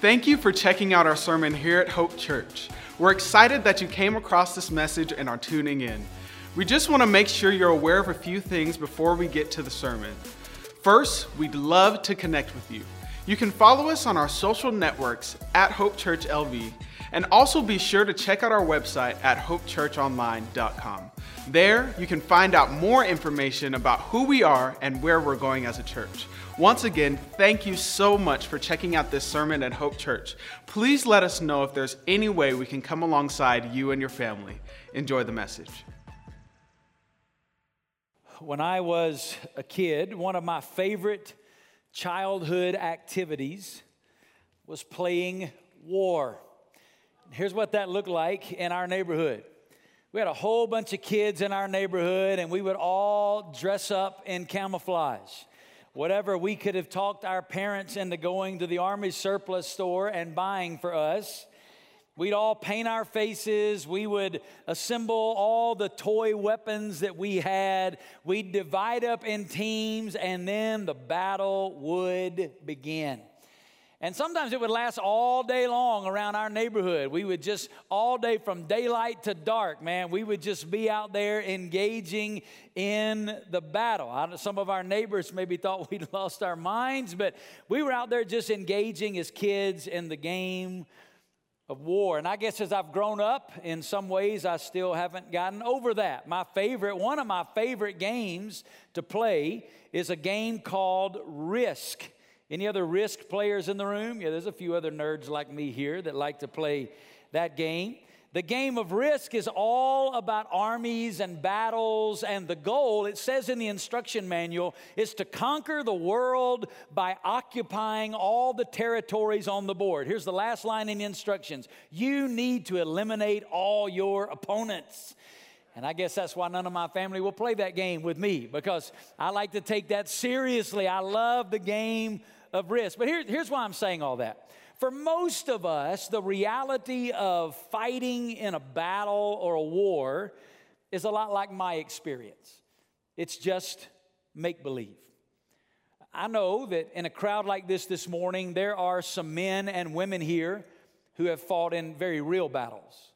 Thank you for checking out our sermon here at Hope Church. We're excited that you came across this message and are tuning in. We just want to make sure you're aware of a few things before we get to the sermon. First, we'd love to connect with you. You can follow us on our social networks at Hope Church LV, and also be sure to check out our website at hopechurchonline.com. There, you can find out more information about who we are and where we're going as a church. Once again, thank you so much for checking out this sermon at Hope Church. Please let us know if there's any way we can come alongside you and your family. Enjoy the message. When I was a kid, one of my favorite childhood activities was playing war. Here's what that looked like in our neighborhood. We had a whole bunch of kids in our neighborhood, and we would all dress up in camouflage. Whatever we could have talked our parents into going to the Army surplus store and buying for us. We'd all paint our faces. We would assemble all the toy weapons that we had. We'd divide up in teams, and then the battle would begin. And sometimes it would last all day long around our neighborhood. We would just, all day from daylight to dark, man, we would just be out there engaging in the battle. Some of our neighbors maybe thought we'd lost our minds, but we were out there just engaging as kids in the game of war. And I guess as I've grown up, in some ways, I still haven't gotten over that. My favorite, one of my favorite games to play is a game called Risk. Any other risk players in the room? Yeah, there's a few other nerds like me here that like to play that game. The game of risk is all about armies and battles, and the goal, it says in the instruction manual, is to conquer the world by occupying all the territories on the board. Here's the last line in the instructions you need to eliminate all your opponents. And I guess that's why none of my family will play that game with me because I like to take that seriously. I love the game of risk. But here, here's why I'm saying all that. For most of us, the reality of fighting in a battle or a war is a lot like my experience. It's just make believe. I know that in a crowd like this this morning, there are some men and women here who have fought in very real battles.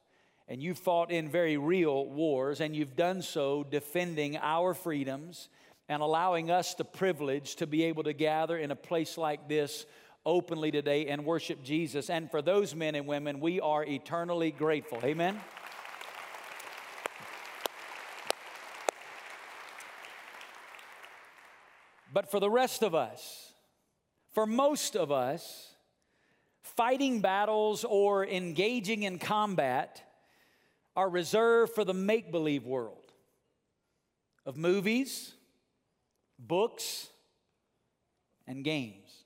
And you've fought in very real wars, and you've done so defending our freedoms and allowing us the privilege to be able to gather in a place like this openly today and worship Jesus. And for those men and women, we are eternally grateful. Amen. But for the rest of us, for most of us, fighting battles or engaging in combat are reserved for the make believe world of movies books, and games.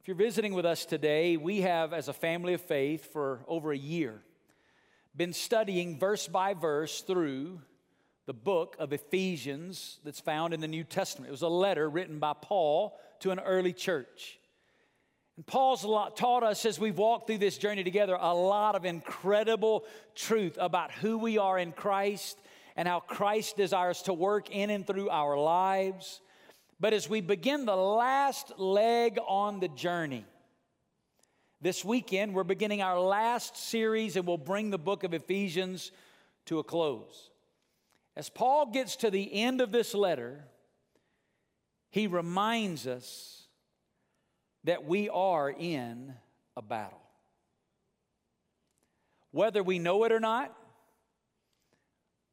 If you're visiting with us today, we have, as a family of faith, for over a year, been studying verse by verse through the book of Ephesians that's found in the New Testament. It was a letter written by Paul to an early church. And Paul's taught us as we've walked through this journey together a lot of incredible truth about who we are in Christ and how Christ desires to work in and through our lives. But as we begin the last leg on the journey, this weekend we're beginning our last series and we'll bring the book of Ephesians to a close. As Paul gets to the end of this letter, he reminds us that we are in a battle. Whether we know it or not,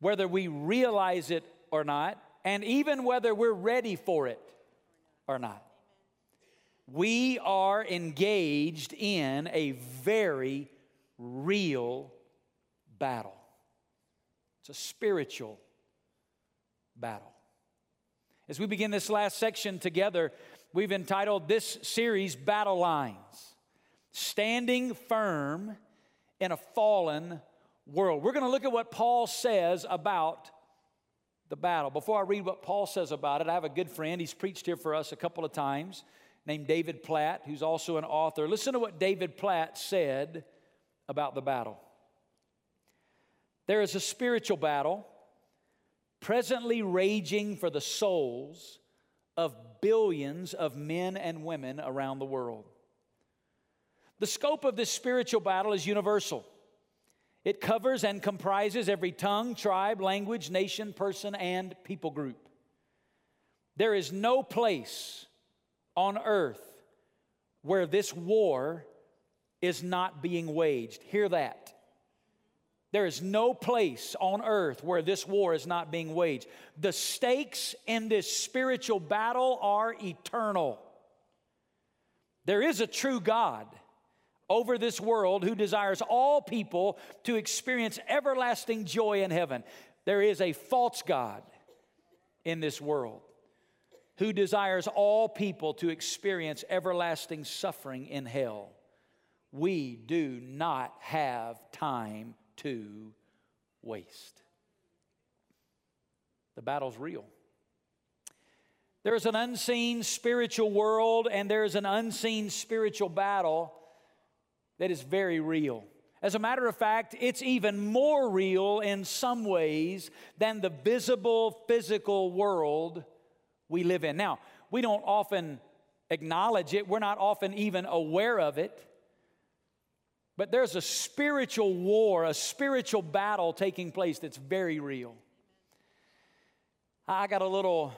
whether we realize it or not, and even whether we're ready for it or not. We are engaged in a very real battle. It's a spiritual battle. As we begin this last section together, we've entitled this series Battle Lines Standing Firm in a Fallen world. We're going to look at what Paul says about the battle. Before I read what Paul says about it, I have a good friend. He's preached here for us a couple of times, named David Platt, who's also an author. Listen to what David Platt said about the battle. There is a spiritual battle presently raging for the souls of billions of men and women around the world. The scope of this spiritual battle is universal. It covers and comprises every tongue, tribe, language, nation, person, and people group. There is no place on earth where this war is not being waged. Hear that. There is no place on earth where this war is not being waged. The stakes in this spiritual battle are eternal. There is a true God over this world who desires all people to experience everlasting joy in heaven. There is a false God in this world who desires all people to experience everlasting suffering in hell. We do not have time to waste. The battle's real. There's an unseen spiritual world and there's an unseen spiritual battle that is very real. As a matter of fact, it's even more real in some ways than the visible physical world we live in. Now, we don't often acknowledge it, we're not often even aware of it. But there's a spiritual war, a spiritual battle taking place that's very real. I got a little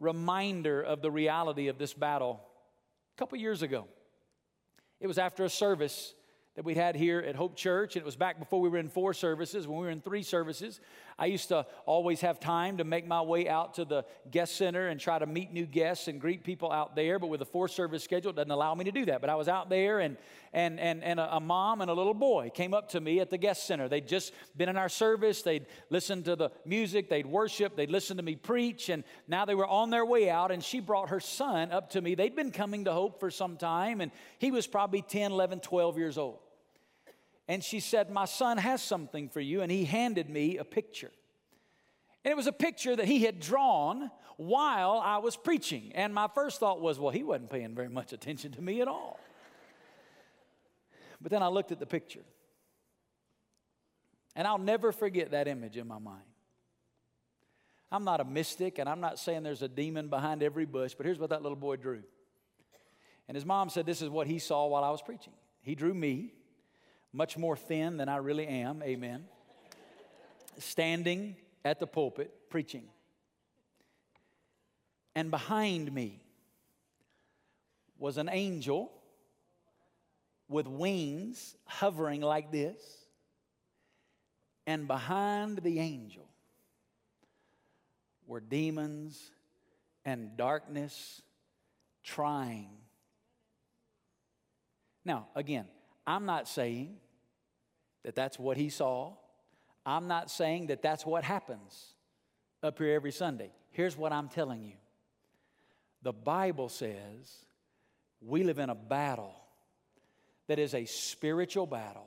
reminder of the reality of this battle a couple years ago. It was after a service that we had here at Hope Church. And it was back before we were in four services. When we were in three services, I used to always have time to make my way out to the guest center and try to meet new guests and greet people out there. But with a four service schedule, it doesn't allow me to do that. But I was out there, and, and, and, and a, a mom and a little boy came up to me at the guest center. They'd just been in our service, they'd listened to the music, they'd worship, they'd listened to me preach, and now they were on their way out. And she brought her son up to me. They'd been coming to Hope for some time, and he was probably 10, 11, 12 years old. And she said, My son has something for you. And he handed me a picture. And it was a picture that he had drawn while I was preaching. And my first thought was, Well, he wasn't paying very much attention to me at all. But then I looked at the picture. And I'll never forget that image in my mind. I'm not a mystic, and I'm not saying there's a demon behind every bush, but here's what that little boy drew. And his mom said, This is what he saw while I was preaching. He drew me much more thin than I really am, amen, standing at the pulpit preaching. And behind me was an angel with wings hovering like this. And behind the angel were demons and darkness trying. Now, again, I'm not saying that that's what he saw. I'm not saying that that's what happens up here every Sunday. Here's what I'm telling you the Bible says we live in a battle that is a spiritual battle.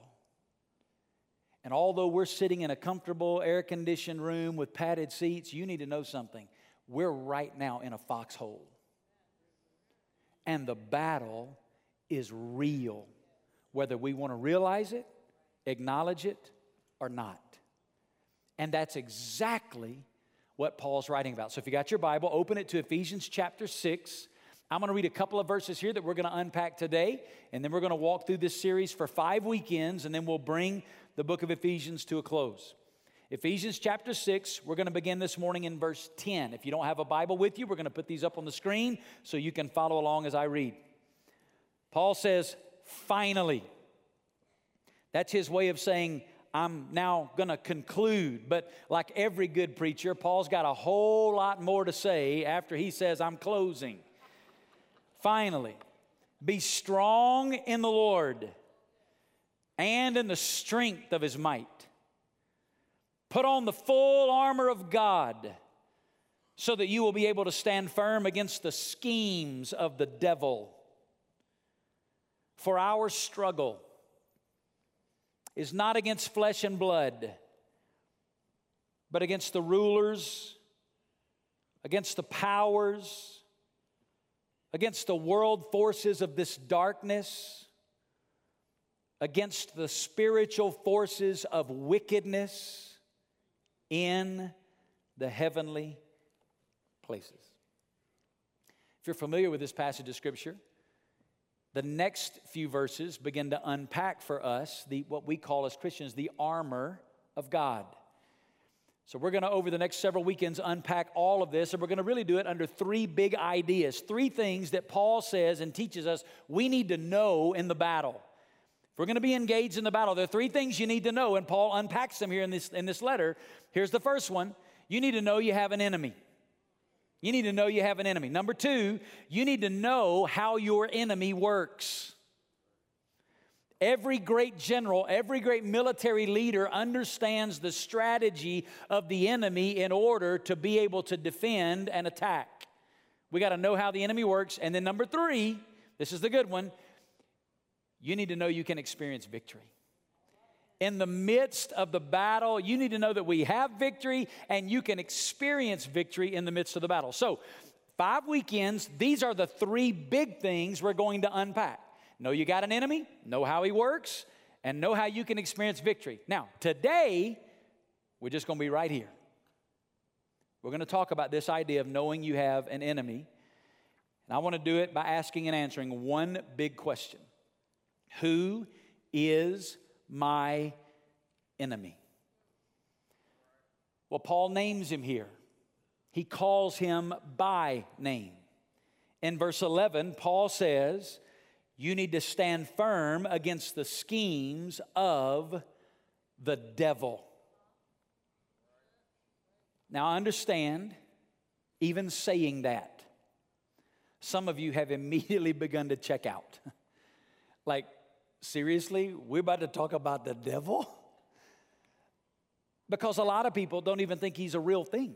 And although we're sitting in a comfortable, air conditioned room with padded seats, you need to know something. We're right now in a foxhole. And the battle is real, whether we want to realize it acknowledge it or not. And that's exactly what Paul's writing about. So if you got your Bible, open it to Ephesians chapter 6. I'm going to read a couple of verses here that we're going to unpack today, and then we're going to walk through this series for five weekends, and then we'll bring the book of Ephesians to a close. Ephesians chapter 6, we're going to begin this morning in verse 10. If you don't have a Bible with you, we're going to put these up on the screen so you can follow along as I read. Paul says, Finally, that's his way of saying, I'm now going to conclude. But like every good preacher, Paul's got a whole lot more to say after he says, I'm closing. Finally, be strong in the Lord and in the strength of his might. Put on the full armor of God so that you will be able to stand firm against the schemes of the devil. For our struggle is not against flesh and blood, but against the rulers, against the powers, against the world forces of this darkness, against the spiritual forces of wickedness in the heavenly places. If you're familiar with this passage of Scripture, the next few verses begin to unpack for us the, what we call as Christians the armor of God. So, we're going to, over the next several weekends, unpack all of this, and we're going to really do it under three big ideas, three things that Paul says and teaches us we need to know in the battle. If we're going to be engaged in the battle, there are three things you need to know, and Paul unpacks them here in this, in this letter. Here's the first one you need to know you have an enemy. You need to know you have an enemy. Number two, you need to know how your enemy works. Every great general, every great military leader understands the strategy of the enemy in order to be able to defend and attack. We got to know how the enemy works. And then, number three, this is the good one you need to know you can experience victory in the midst of the battle, you need to know that we have victory and you can experience victory in the midst of the battle. So, five weekends, these are the three big things we're going to unpack. Know you got an enemy, know how he works, and know how you can experience victory. Now, today, we're just going to be right here. We're going to talk about this idea of knowing you have an enemy. And I want to do it by asking and answering one big question Who is my enemy. Well, Paul names him here. He calls him by name. In verse 11, Paul says, You need to stand firm against the schemes of the devil. Now, I understand, even saying that, some of you have immediately begun to check out. like, Seriously? We're about to talk about the devil? Because a lot of people don't even think he's a real thing.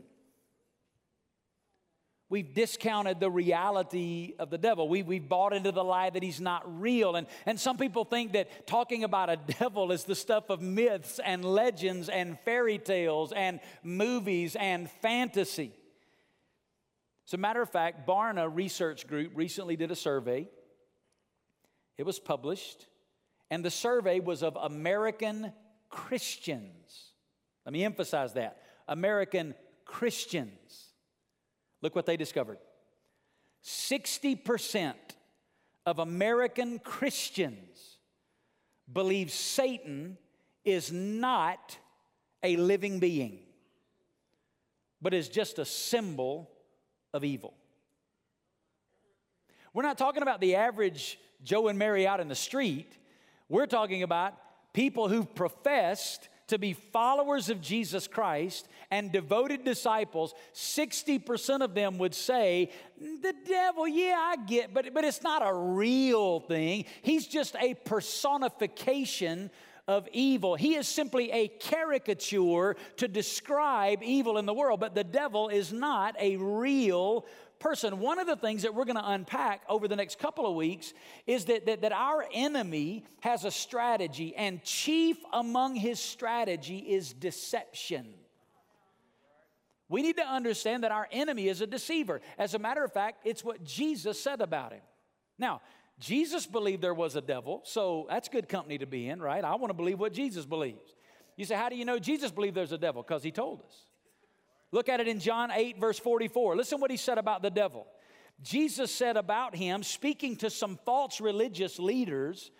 We've discounted the reality of the devil. We, we've bought into the lie that he's not real. And, and some people think that talking about a devil is the stuff of myths and legends and fairy tales and movies and fantasy. As a matter of fact, Barna Research Group recently did a survey. It was published and the survey was of American Christians. Let me emphasize that American Christians. Look what they discovered 60% of American Christians believe Satan is not a living being, but is just a symbol of evil. We're not talking about the average Joe and Mary out in the street. We're talking about people who've professed to be followers of Jesus Christ and devoted disciples, 60% of them would say, The devil, yeah, I get, but, but it's not a real thing. He's just a personification of evil. He is simply a caricature to describe evil in the world, but the devil is not a real person. One of the things that we're going to unpack over the next couple of weeks is that, that, that our enemy has a strategy, and chief among his strategy is deception. We need to understand that our enemy is a deceiver. As a matter of fact, it's what Jesus said about him. Now, Jesus believed there was a devil, so that's good company to be in, right? I want to believe what Jesus believes. You say, How do you know Jesus believed there's a devil? Because he told us. Look at it in John 8, verse 44. Listen what he said about the devil. Jesus said about him, speaking to some false religious leaders,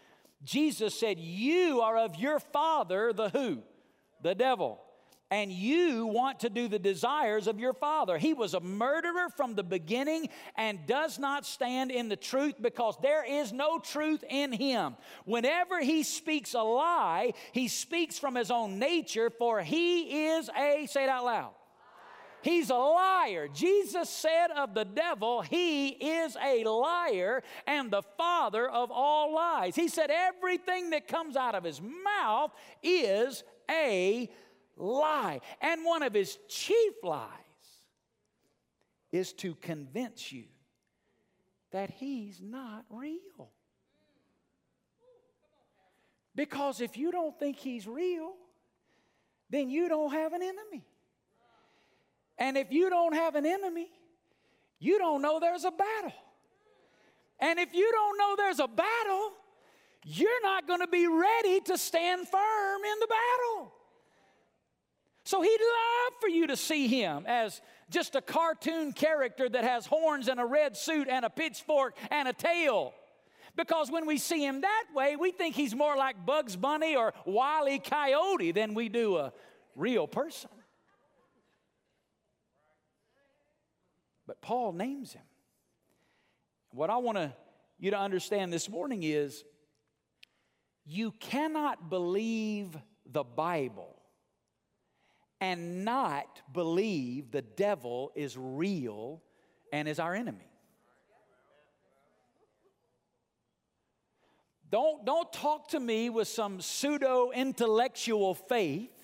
Jesus said, You are of your father, the who? The devil. And you want to do the desires of your father. He was a murderer from the beginning and does not stand in the truth because there is no truth in him. Whenever he speaks a lie, he speaks from his own nature, for he is a, say it out loud, He's a liar. Jesus said of the devil, He is a liar and the father of all lies. He said everything that comes out of his mouth is a lie. And one of his chief lies is to convince you that he's not real. Because if you don't think he's real, then you don't have an enemy. And if you don't have an enemy, you don't know there's a battle. And if you don't know there's a battle, you're not going to be ready to stand firm in the battle. So he'd love for you to see him as just a cartoon character that has horns and a red suit and a pitchfork and a tail. Because when we see him that way, we think he's more like Bugs Bunny or Wile E. Coyote than we do a real person. But Paul names him. What I want you to understand this morning is you cannot believe the Bible and not believe the devil is real and is our enemy. Don't, don't talk to me with some pseudo intellectual faith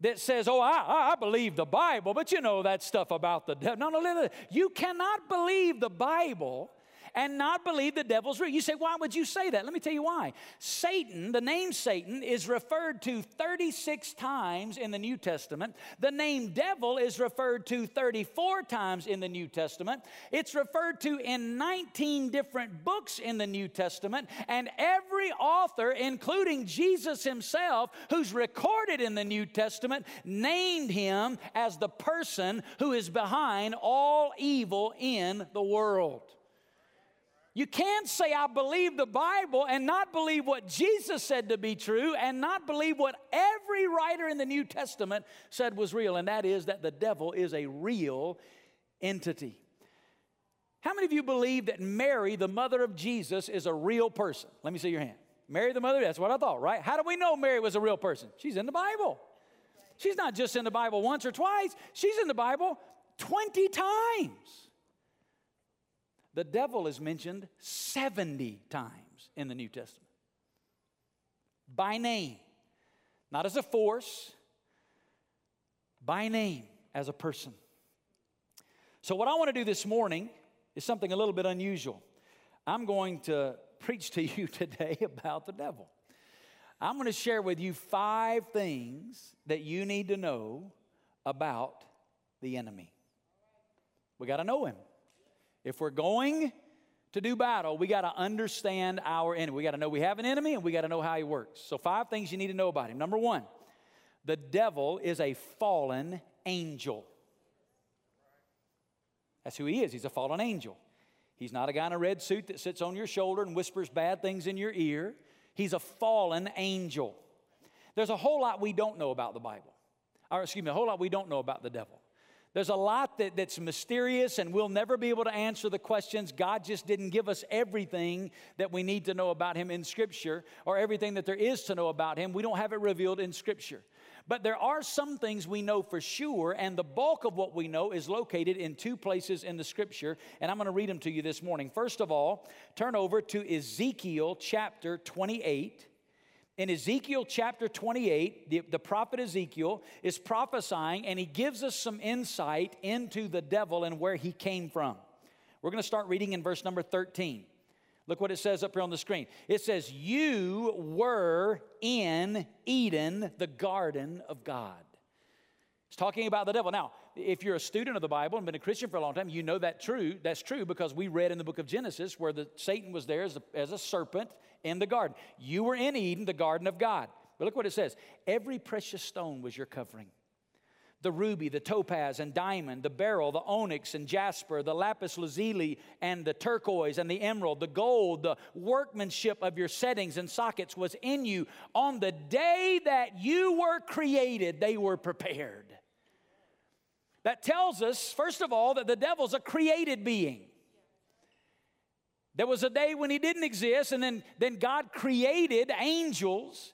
that says, Oh, I, I believe the Bible, but you know that stuff about the devil. No, no, no, you cannot believe the Bible and not believe the devil's real. You say, why would you say that? Let me tell you why. Satan, the name Satan, is referred to 36 times in the New Testament. The name devil is referred to 34 times in the New Testament. It's referred to in 19 different books in the New Testament. And every author, including Jesus himself, who's recorded in the New Testament, named him as the person who is behind all evil in the world. You can't say, I believe the Bible and not believe what Jesus said to be true and not believe what every writer in the New Testament said was real, and that is that the devil is a real entity. How many of you believe that Mary, the mother of Jesus, is a real person? Let me see your hand. Mary, the mother, that's what I thought, right? How do we know Mary was a real person? She's in the Bible. She's not just in the Bible once or twice, she's in the Bible 20 times. The devil is mentioned 70 times in the New Testament by name, not as a force, by name as a person. So, what I want to do this morning is something a little bit unusual. I'm going to preach to you today about the devil. I'm going to share with you five things that you need to know about the enemy. We got to know him. If we're going to do battle, we got to understand our enemy. We got to know we have an enemy and we got to know how he works. So, five things you need to know about him. Number one, the devil is a fallen angel. That's who he is. He's a fallen angel. He's not a guy in a red suit that sits on your shoulder and whispers bad things in your ear. He's a fallen angel. There's a whole lot we don't know about the Bible. Or, excuse me, a whole lot we don't know about the devil. There's a lot that, that's mysterious, and we'll never be able to answer the questions. God just didn't give us everything that we need to know about Him in Scripture, or everything that there is to know about Him. We don't have it revealed in Scripture. But there are some things we know for sure, and the bulk of what we know is located in two places in the Scripture, and I'm going to read them to you this morning. First of all, turn over to Ezekiel chapter 28 in Ezekiel chapter 28, the, the, prophet Ezekiel is prophesying and he gives us some insight into the devil and where he came from. We're going to start reading in verse number 13. Look what it says up here on the screen. It says, You were in Eden, the garden of God. It's talking about the devil. Now, if you're a student of the Bible and been a Christian for a long time, you know that true. That's true because we read in the book of Genesis where the Satan was there as a, as a serpent in the garden. You were in Eden, the garden of God. But look what it says. Every precious stone was your covering. The ruby, the topaz and diamond, the beryl, the onyx and jasper, the lapis lazuli and the turquoise and the emerald, the gold, the workmanship of your settings and sockets was in you. On the day that you were created, they were prepared. That tells us, first of all, that the devil's a created being. There was a day when he didn't exist, and then, then God created angels,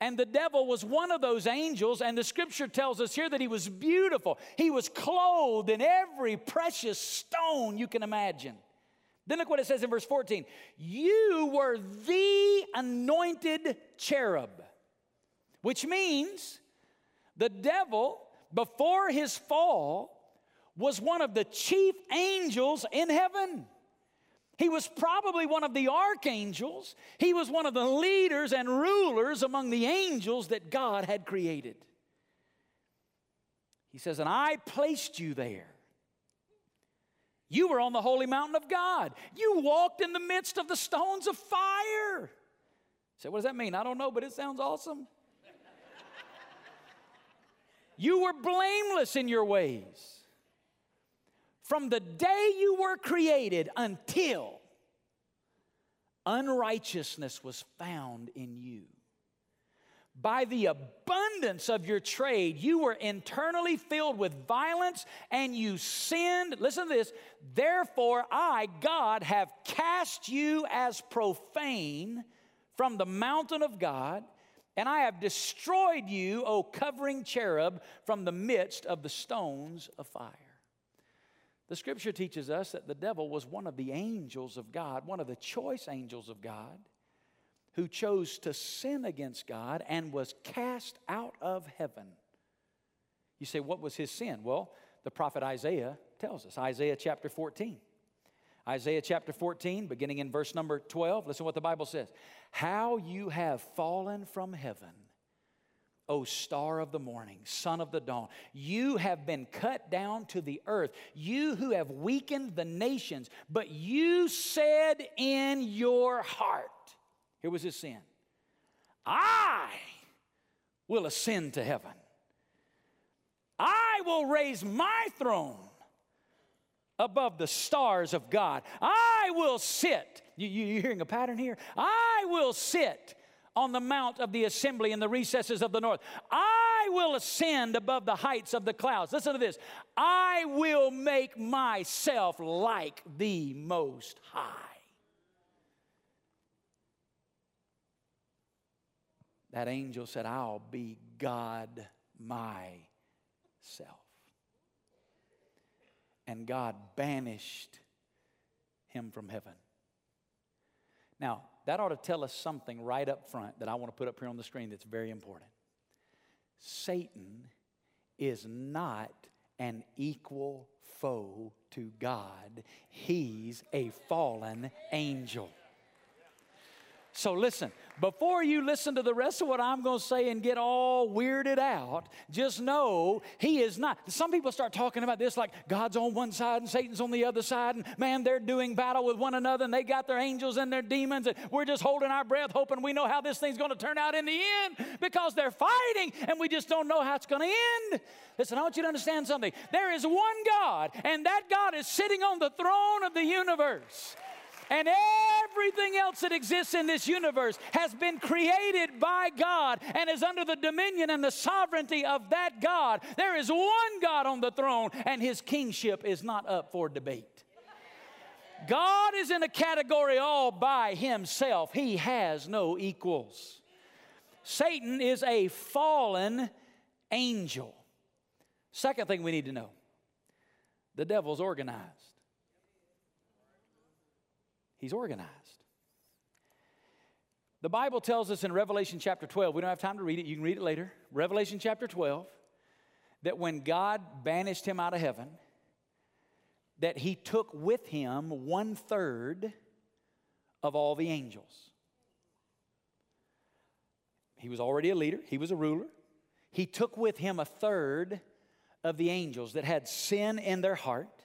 and the devil was one of those angels. And the scripture tells us here that he was beautiful. He was clothed in every precious stone you can imagine. Then look what it says in verse 14 You were the anointed cherub, which means the devil before his fall, was one of the chief angels in heaven. He was probably one of the archangels. He was one of the leaders and rulers among the angels that God had created. He says, And I placed you there. You were on the holy mountain of God. You walked in the midst of the stones of fire. Say, what does that mean? I don't know, but it sounds awesome. You were blameless in your ways. From the day you were created until, unrighteousness was found in you. By the abundance of your trade, you were internally filled with violence and you sinned. Listen to this. Therefore, I, God, have cast you as profane from the mountain of God, and I have destroyed you, O covering cherub, from the midst of the stones of fire. The scripture teaches us that the devil was one of the angels of God, one of the choice angels of God who chose to sin against God and was cast out of heaven. You say, what was his sin? Well, the prophet Isaiah tells us Isaiah chapter 14. Isaiah chapter 14, beginning in verse number 12, listen what the Bible says. How you have fallen from heaven, O star of the morning, son of the dawn. You have been cut down to the earth, you who have weakened the nations, but you said in your heart, here was his sin. I will ascend to heaven. I will raise my throne above the stars of God. I will sit. You, you, are hearing a pattern here? I will sit on the mount of the assembly in the recesses of the north. I will ascend above the heights of the clouds. Listen to this. I will make myself like the Most High. that angel said, I'll be God myself. And God banished him from heaven. Now, that ought to tell us something right up front that I want to put up here on the screen that's very important. Satan is not an equal foe to God, he's a fallen angel. So listen, before you listen to the rest of what I'm going to say and get all weirded out, just know he is not. Some people start talking about this like God's on one side and Satan's on the other side, and man, they're doing battle with one another, and they got their angels and their demons, and we're just holding our breath, hoping we know how this thing's going to turn out in the end because they're fighting, and we just don't know how it's going to end. Listen, I want you to understand something. There is one God, and that God is sitting on the throne of the universe. And everything else that exists in this universe has been created by God and is under the dominion and the sovereignty of that God. There is one God on the throne, and his kingship is not up for debate. God is in a category all by himself, he has no equals. Satan is a fallen angel. Second thing we need to know the devil's organized. He's organized. The Bible tells us in Revelation chapter 12, we don't have time to read it, you can read it later. Revelation chapter 12, that when God banished him out of heaven, that he took with him one third of all the angels. He was already a leader, he was a ruler. He took with him a third of the angels that had sin in their heart.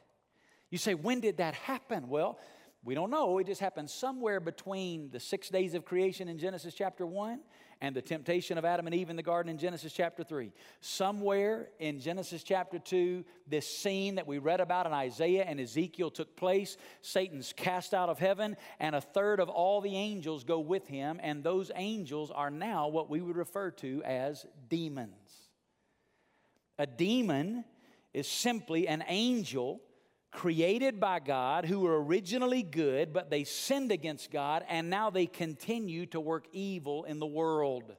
You say, when did that happen? Well, we don't know. It just happened somewhere between the six days of creation in Genesis chapter 1 and the temptation of Adam and Eve in the garden in Genesis chapter 3. Somewhere in Genesis chapter 2, this scene that we read about in Isaiah and Ezekiel took place. Satan's cast out of heaven, and a third of all the angels go with him, and those angels are now what we would refer to as demons. A demon is simply an angel created by God who were originally good, but they sinned against God, and now they continue to work evil in the world.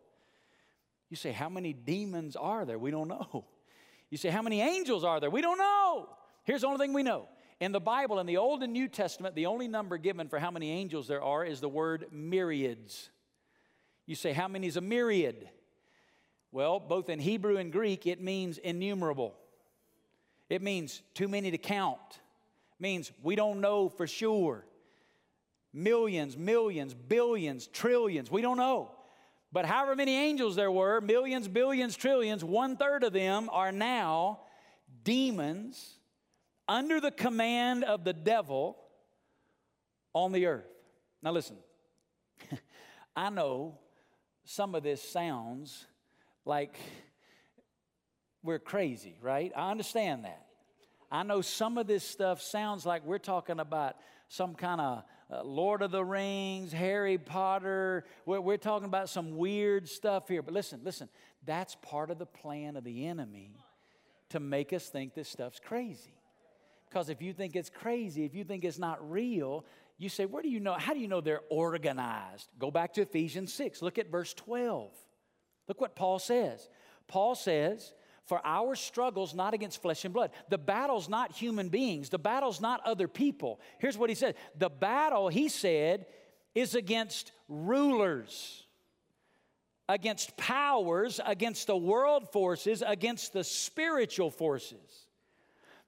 You say, How many demons are there? We don't know. You say, How many angels are there? We don't know. Here's the only thing we know. In the Bible, in the Old and New Testament, the only number given for how many angels there are is the word myriads. You say, How many is a myriad? Well, both in Hebrew and Greek, it means innumerable. It means too many to count means we don't know for sure. Millions, millions, billions, trillions, we don't know. But however many angels there were, millions, billions, trillions, one third of them are now demons under the command of the devil on the earth. Now, listen, I know some of this sounds like we're crazy, right? I understand that. I know some of this stuff sounds like we're talking about some kind of uh, Lord of the Rings, Harry Potter. We're, we're talking about some weird stuff here. But listen, listen, that's part of the plan of the enemy to make us think this stuff's crazy. Because if you think it's crazy, if you think it's not real, you say, Where do you know? How do you know they're organized? Go back to Ephesians 6. Look at verse 12. Look what Paul says. Paul says, For our struggle's not against flesh and blood. The battle's not human beings, the battle's not other people. Here's what he said The battle, he said, is against rulers against powers, against the world forces, against the spiritual forces.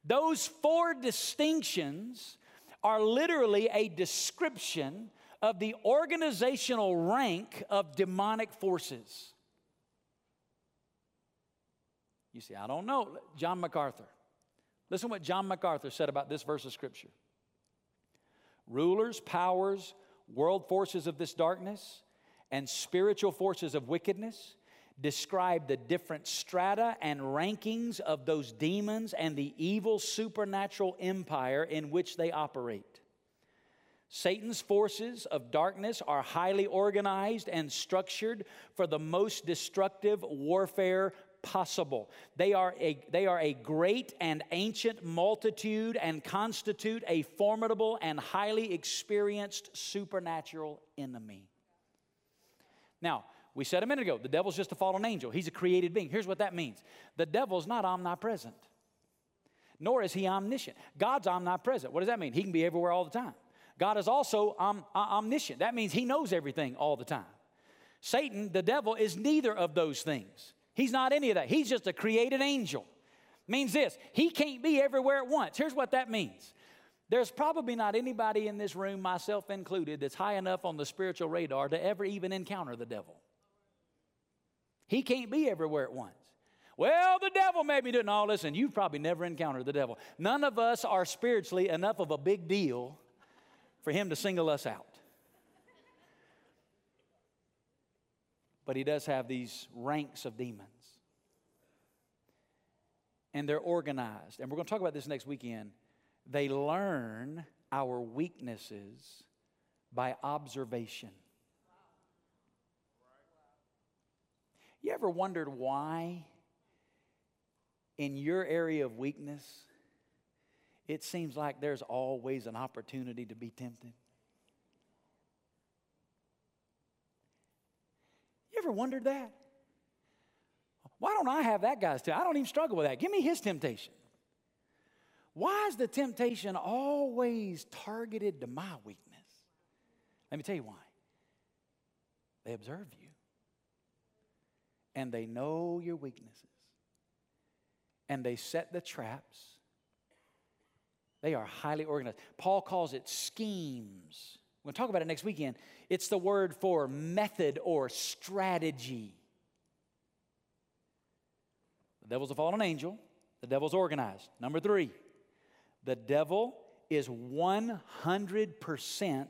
Those four distinctions are literally a description of the organizational rank of demonic forces. You see, I don't know. John MacArthur. Listen what John MacArthur said about this verse of Scripture. Rulers, powers, world forces of this darkness, and spiritual forces of wickedness describe the different strata and rankings of those demons and the evil supernatural empire in which they operate. Satan's forces of darkness are highly organized and structured for the most destructive warfare possible. They are a, they are a great and ancient multitude and constitute a formidable and highly experienced supernatural enemy. Now, we said a minute ago, the devil's just a fallen angel. He's a created being. Here's what that means the devil's not omnipresent, nor is he omniscient. God's omnipresent. What does that mean? He can be everywhere all the time. God is also om- uh, omniscient. That means he knows everything all the time. Satan, the devil, is neither of those things. He's not any of that. He's just a created angel. Means this, he can't be everywhere at once. Here's what that means. There's probably not anybody in this room, myself included, that's high enough on the spiritual radar to ever even encounter the devil. He can't be everywhere at once. Well, the devil made me do it. No, listen, you've probably never encountered the devil. None of us are spiritually enough of a big deal for him to single us out. But he does have these ranks of demons. And they're organized. And we're going to talk about this next weekend. They learn our weaknesses by observation. You ever wondered why, in your area of weakness, it seems like there's always an opportunity to be tempted? Ever wondered that? Why don't I have that guy's temptation? I don't even struggle with that. Give me his temptation. Why is the temptation always targeted to my weakness? Let me tell you why. They observe you and they know your weaknesses and they set the traps. They are highly organized. Paul calls it schemes. We're going to talk about it next weekend. It's the word for method or strategy. The devil's a fallen angel, the devil's organized. Number three, the devil is 100%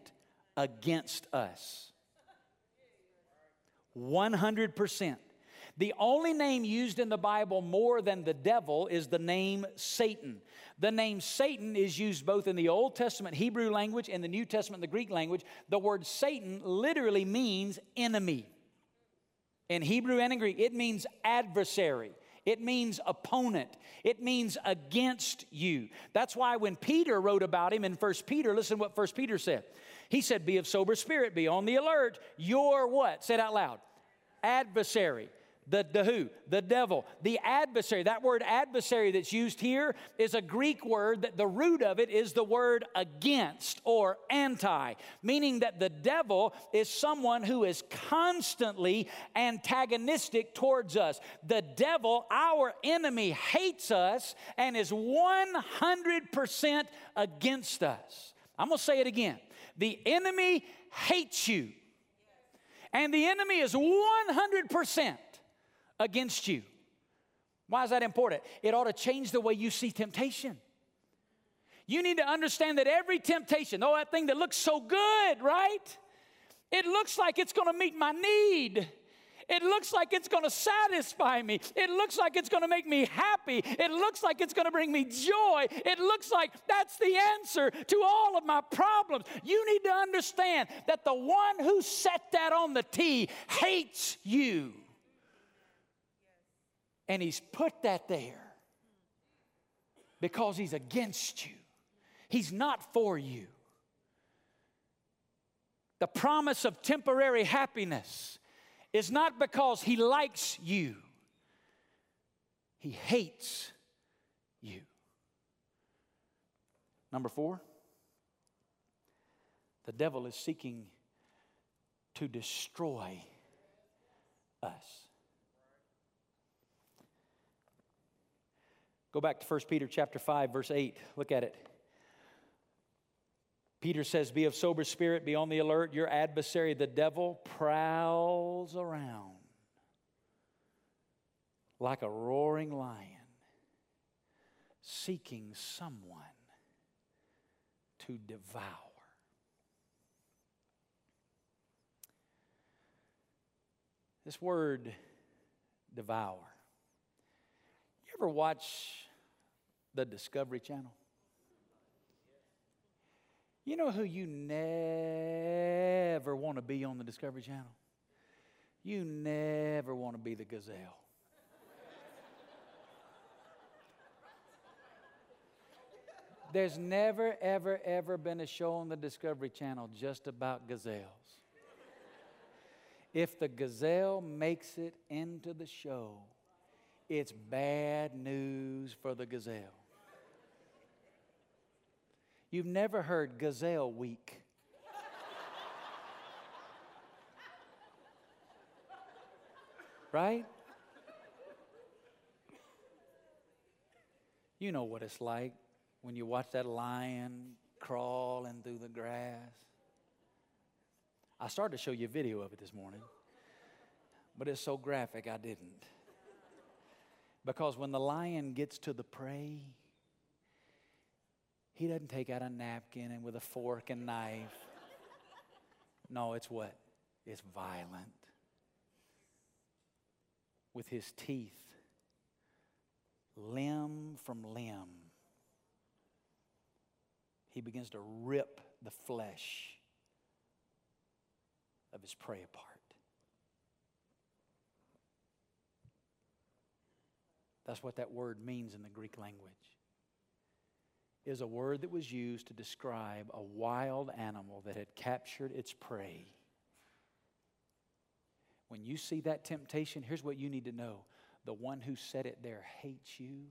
against us. 100%. The only name used in the Bible more than the devil is the name Satan. The name Satan is used both in the Old Testament Hebrew language and the New Testament the Greek language. The word Satan literally means enemy. In Hebrew and in Greek, it means adversary. It means opponent. It means against you. That's why when Peter wrote about him in 1 Peter, listen what 1 Peter said. He said, Be of sober spirit, be on the alert. Your what? Say it out loud. Adversary the, the who? The devil. The adversary. That word adversary that's used here is a Greek word that the root of it is the word against or anti, meaning that the devil is someone who is constantly antagonistic towards us. The devil, our enemy, hates us and is 100% against us. I'm going to say it again. The enemy hates you. And the enemy is 100% against you. Why is that important? It ought to change the way you see temptation. You need to understand that every temptation, oh, that thing that looks so good, right? It looks like it's gonna meet my need. It looks like it's to satisfy me. It looks like it's to make me happy. It looks like it's to bring me joy. It looks like that's the answer to all of my problems. You need to understand that the one who set that on the tee hates you. And he's put that there because he's against you. He's not for you. The promise of temporary happiness is not because he likes you, he hates you. Number four, the devil is seeking to destroy us. Go back to 1 Peter chapter 5 verse 8. Look at it. Peter says, Be of sober spirit, be on the alert. Your adversary, the devil, prowls around like a roaring lion, seeking someone to devour. This word, devour. Ever watch the Discovery Channel? You know who you never want to be on the Discovery Channel? You never want to be the gazelle. There's never, ever, ever been a show on the Discovery Channel just about gazelles. If the gazelle makes it into the show, it's bad news for the gazelle. You've never heard Gazelle Week. right? You know what it's like when you watch that lion crawling through the grass. I started to show you a video of it this morning, but it's so graphic I didn't. Because when the lion gets to the prey, he doesn't take out a napkin and with a fork and knife. No, it's what? It's violent. With his teeth, limb from limb, he begins to rip the flesh of his prey apart. That's what that word means in the Greek language is a word that was used to describe a wild animal that had captured its prey. When you see that temptation, here's what you need to know the one who set it there hates you,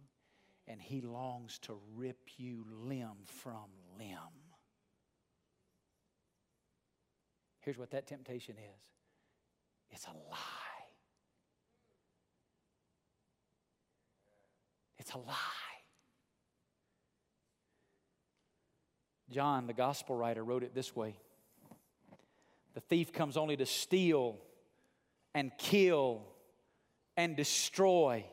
and he longs to rip you limb from limb. Here's what that temptation is it's a lie. It's a lie. John, the gospel writer, wrote it this way The thief comes only to steal and kill and destroy.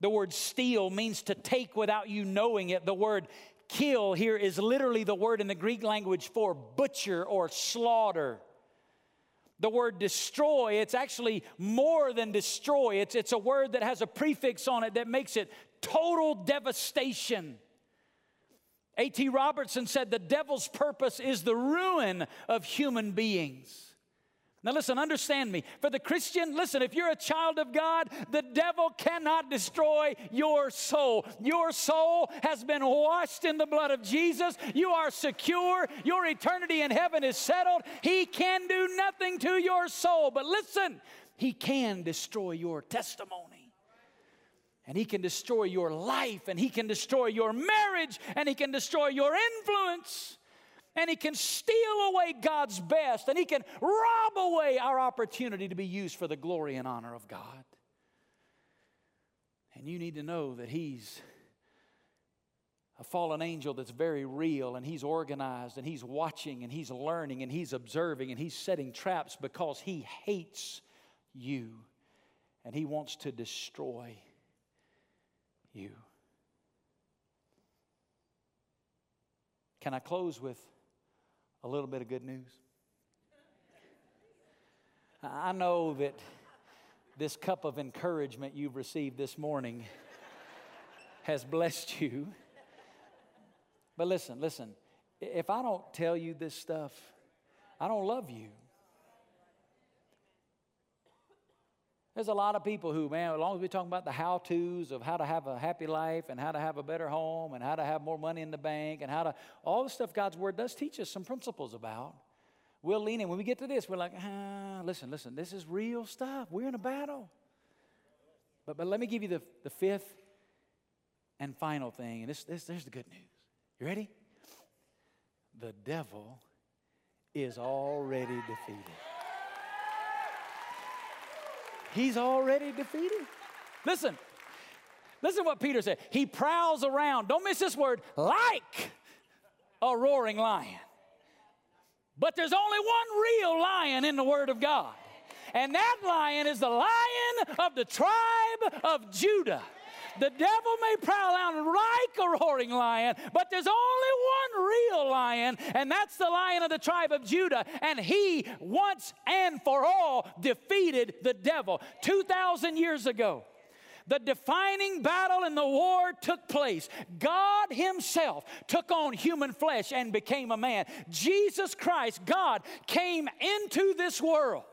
The word steal means to take without you knowing it. The word kill here is literally the word in the Greek language for butcher or slaughter. The word destroy, it's actually more than destroy. It's, it's a word that has a prefix on it that makes it total devastation. A.T. Robertson said the devil's purpose is the ruin of human beings. Now, listen, understand me. For the Christian, listen, if you're a child of God, the devil cannot destroy your soul. Your soul has been washed in the blood of Jesus. You are secure. Your eternity in heaven is settled. He can do nothing to your soul. But listen, he can destroy your testimony. And he can destroy your life, and he can destroy your marriage, and he can destroy your influence. And he can steal away God's best, and he can rob away our opportunity to be used for the glory and honor of God. And you need to know that he's a fallen angel that's very real and he's organized and he's watching and he's learning and he's observing and he's setting traps because he hates you and he wants to destroy you. Can I close with a little bit of good news? I know that this cup of encouragement you've received this morning has blessed you. But listen, listen, if I don't tell you this stuff, I don't love you. There's a lot of people who, man, as long as we're talking about the how to's of how to have a happy life and how to have a better home and how to have more money in the bank and how to, all the stuff God's Word does teach us some principles about. We'll lean in. When we get to this, we're like, ah, listen, listen, this is real stuff. We're in a battle. But, but let me give you the, the fifth and final thing. And this, this, there's the good news. You ready? The devil is already defeated. He's already defeated. Listen, listen what Peter said. He prowls around, don't miss this word, like a roaring lion. But there's only one real lion in the Word of God. And that lion is the lion of the tribe of Judah. The devil may prowl around like a roaring lion, but there's only one real lion, and that's the lion of the tribe of Judah. And he once and for all defeated the devil 2,000 years ago. The defining battle in the war took place. God Himself took on human flesh and became a man. Jesus Christ, God, came into this world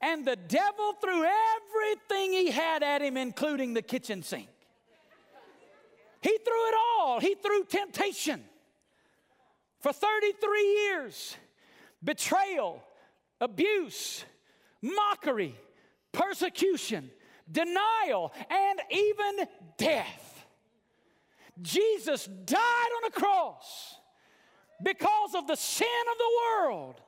and the devil threw everything he had at him, including the kitchen sink. He threw it all. He threw temptation. For 33 years, betrayal, abuse, mockery, persecution, denial, and even death. Jesus died on a cross because of the sin of the world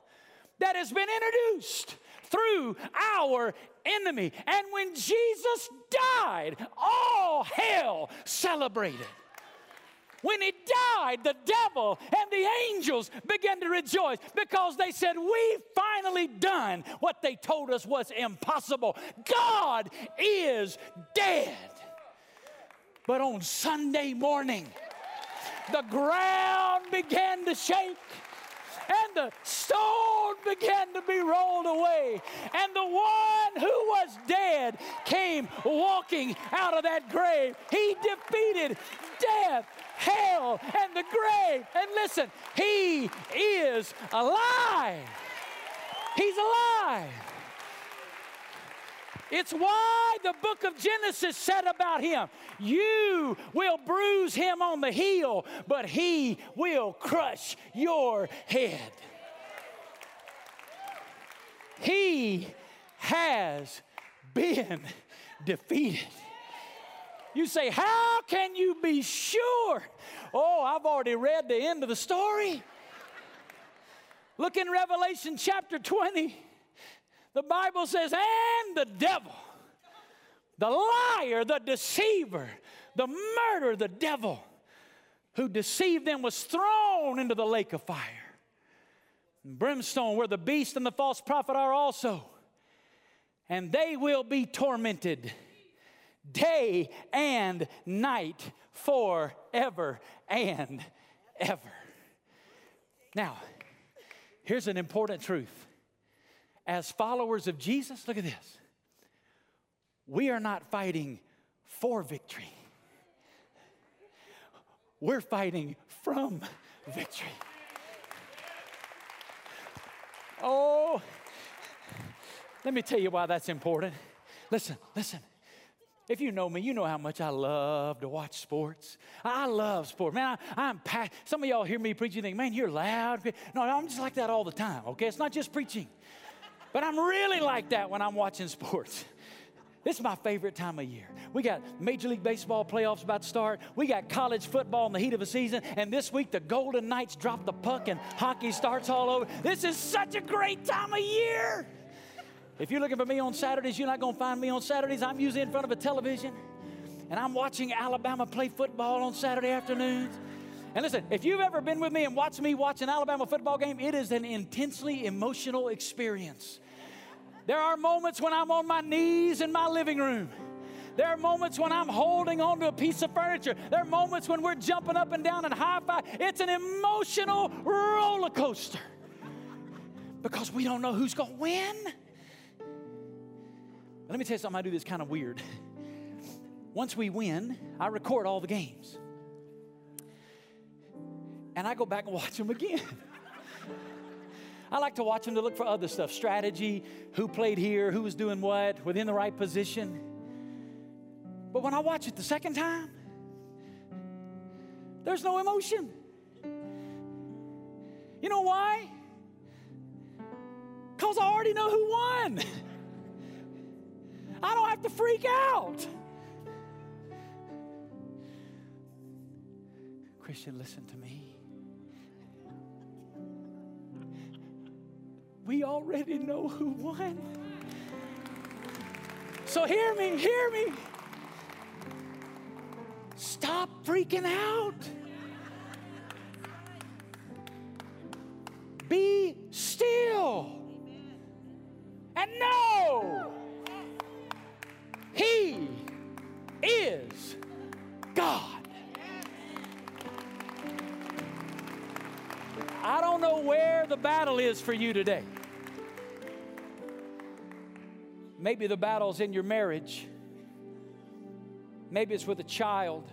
that has been introduced through our enemy. And when Jesus died, all hell celebrated. When he died, the devil and the angels began to rejoice because they said, We've finally done what they told us was impossible. God is dead. But on Sunday morning, the ground began to shake and the stone began to be rolled away. And the one who was dead came walking out of that grave. He defeated death, hell, and the grave. And listen, he is alive. He's alive. It's why the book of Genesis said about him, You will bruise him on the heel, but he will crush your head. He has been defeated. You say, How can you be sure? Oh, I've already read the end of the story. Look in Revelation chapter 20. The Bible says, and the devil, the liar, the deceiver, the murderer, the devil who deceived them was thrown into the lake of fire. And brimstone, where the beast and the false prophet are also. And they will be tormented day and night forever and ever. Now, here's an important truth as followers of Jesus, look at this. We are not fighting for victory, we're fighting from victory. Oh, let me tell you why that's important. Listen, listen. If you know me, you know how much I love to watch sports. I love sports. Man, I, am pa- some of y'all hear me preach, you think, man, you're loud. No, I'm just like that all the time, okay? It's not just preaching. But I'm really like that when I'm watching sports. This is my favorite time of year. We got Major League Baseball playoffs about to start. We got college football in the heat of the season. And this week, the Golden Knights drop the puck and hockey starts all over. This is such a great time of year. If you're looking for me on Saturdays, you're not going to find me on Saturdays. I'm usually in front of a television and I'm watching Alabama play football on Saturday afternoons. And listen, if you've ever been with me and watched me watch an Alabama football game, it is an intensely emotional experience. There are moments when I'm on my knees in my living room. There are moments when I'm holding onto a piece of furniture. There are moments when we're jumping up and down and high five. It's an emotional roller coaster because we don't know who's going to win. Let me tell you something I do this kind of weird. Once we win, I record all the games. And I go back and watch them again. I like to watch them to look for other stuff strategy, who played here, who was doing what, within the right position. But when I watch it the second time, there's no emotion. You know why? Because I already know who won. I don't have to freak out. Christian, listen to me. We already know who won. So hear me, hear me. Stop freaking out. Be still and know He is God. I don't know where the battle is for you today. Maybe the battle's in your marriage. Maybe it's with a child.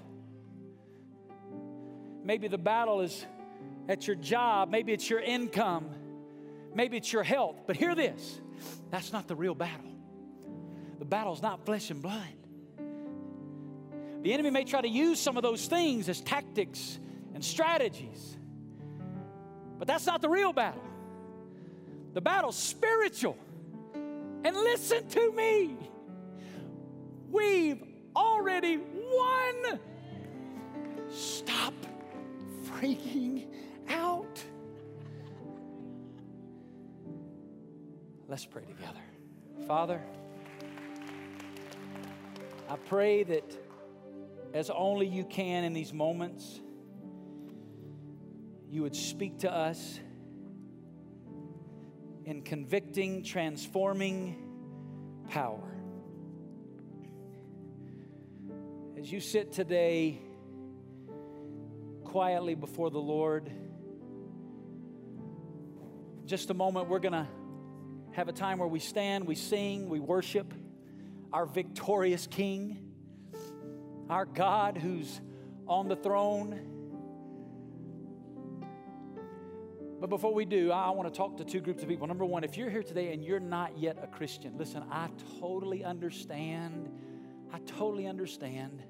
Maybe the battle is at your job. Maybe it's your income. Maybe it's your health. But hear this that's not the real battle. The battle's not flesh and blood. The enemy may try to use some of those things as tactics and strategies, but that's not the real battle. The battle's spiritual. And listen to me. We've already won. Stop freaking out. Let's pray together. Father, I pray that as only you can in these moments, you would speak to us in convicting, transforming power. As you sit today quietly before the Lord, just a moment, we're going to have a time where we stand, we sing, we worship our victorious King, our God who's on the throne But before we do, I want to talk to two groups of people. Number one, if you're here today and you're not yet a Christian, listen, I totally understand. I totally understand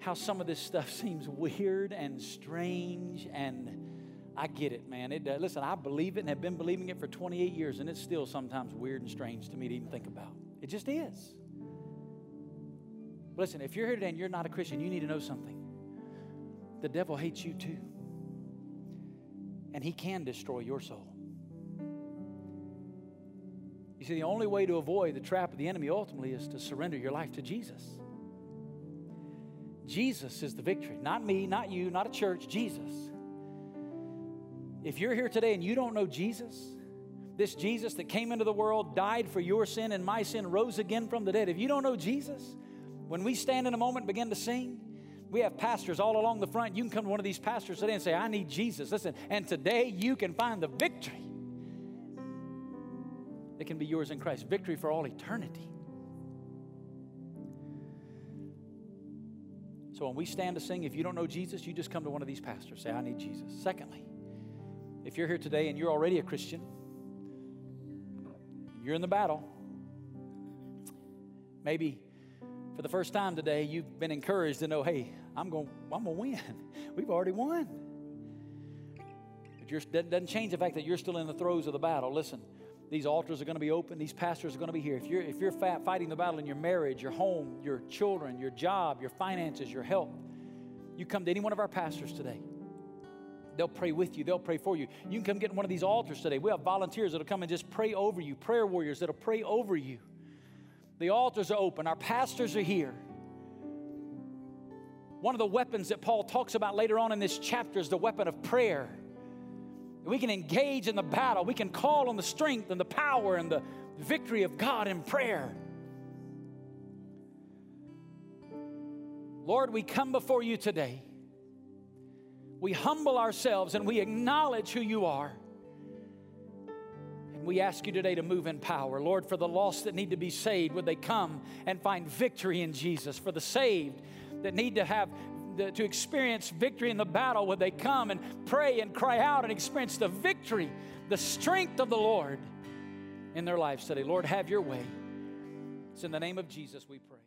how some of this stuff seems weird and strange and I get it, man. It, uh, listen, I believe it and have been believing it for 28 years, and it's still sometimes weird and strange to me to even think about. It just is. But listen, if you're here today and you're not a Christian, you need to know something. The devil hates you too and he can destroy your soul. You see, the only way to avoid the trap of the enemy ultimately is to surrender your life to Jesus. Jesus is the victory. Not me, not you, not a church, Jesus. If you're here today and you don't know Jesus, this Jesus that came into the world, died for your sin and my sin, rose again from the dead, if you don't know Jesus, when we stand in a moment and begin to sing, we have pastors all along the front. You can come to one of these pastors today and say, I need Jesus. Listen, and today you can find the victory that can be yours in Christ. Victory for all eternity. So when we stand to sing, if you don't know Jesus, you just come to one of these pastors. Say, I need Jesus. Secondly, if you're here today and you're already a Christian, you're in the battle, maybe for the first time today, you've been encouraged to know, hey, I'm going, I'm going to win. We've already won. But It doesn't change the fact that you're still in the throes of the battle. Listen, these altars are going to be open. These pastors are going to be here. If you're, if you're fighting the battle in your marriage, your home, your children, your job, your finances, your health, you come to any one of our pastors today. They'll pray with you. They'll pray for you. You can come get one of these altars today. We have volunteers that'll come and just pray over you, prayer warriors that'll pray over you. The altars are open. Our pastors are here. One of the weapons that Paul talks about later on in this chapter is the weapon of prayer. We can engage in the battle. We can call on the strength and the power and the victory of God in prayer. Lord, we come before you today. We humble ourselves and we acknowledge who you are. And we ask you today to move in power. Lord, for the lost that need to be saved, would they come and find victory in Jesus? For the saved that need to have to experience victory in the battle, would they come and pray and cry out and experience the victory, the strength of the Lord in their lives today? Lord, have your way. It's in the name of Jesus we pray.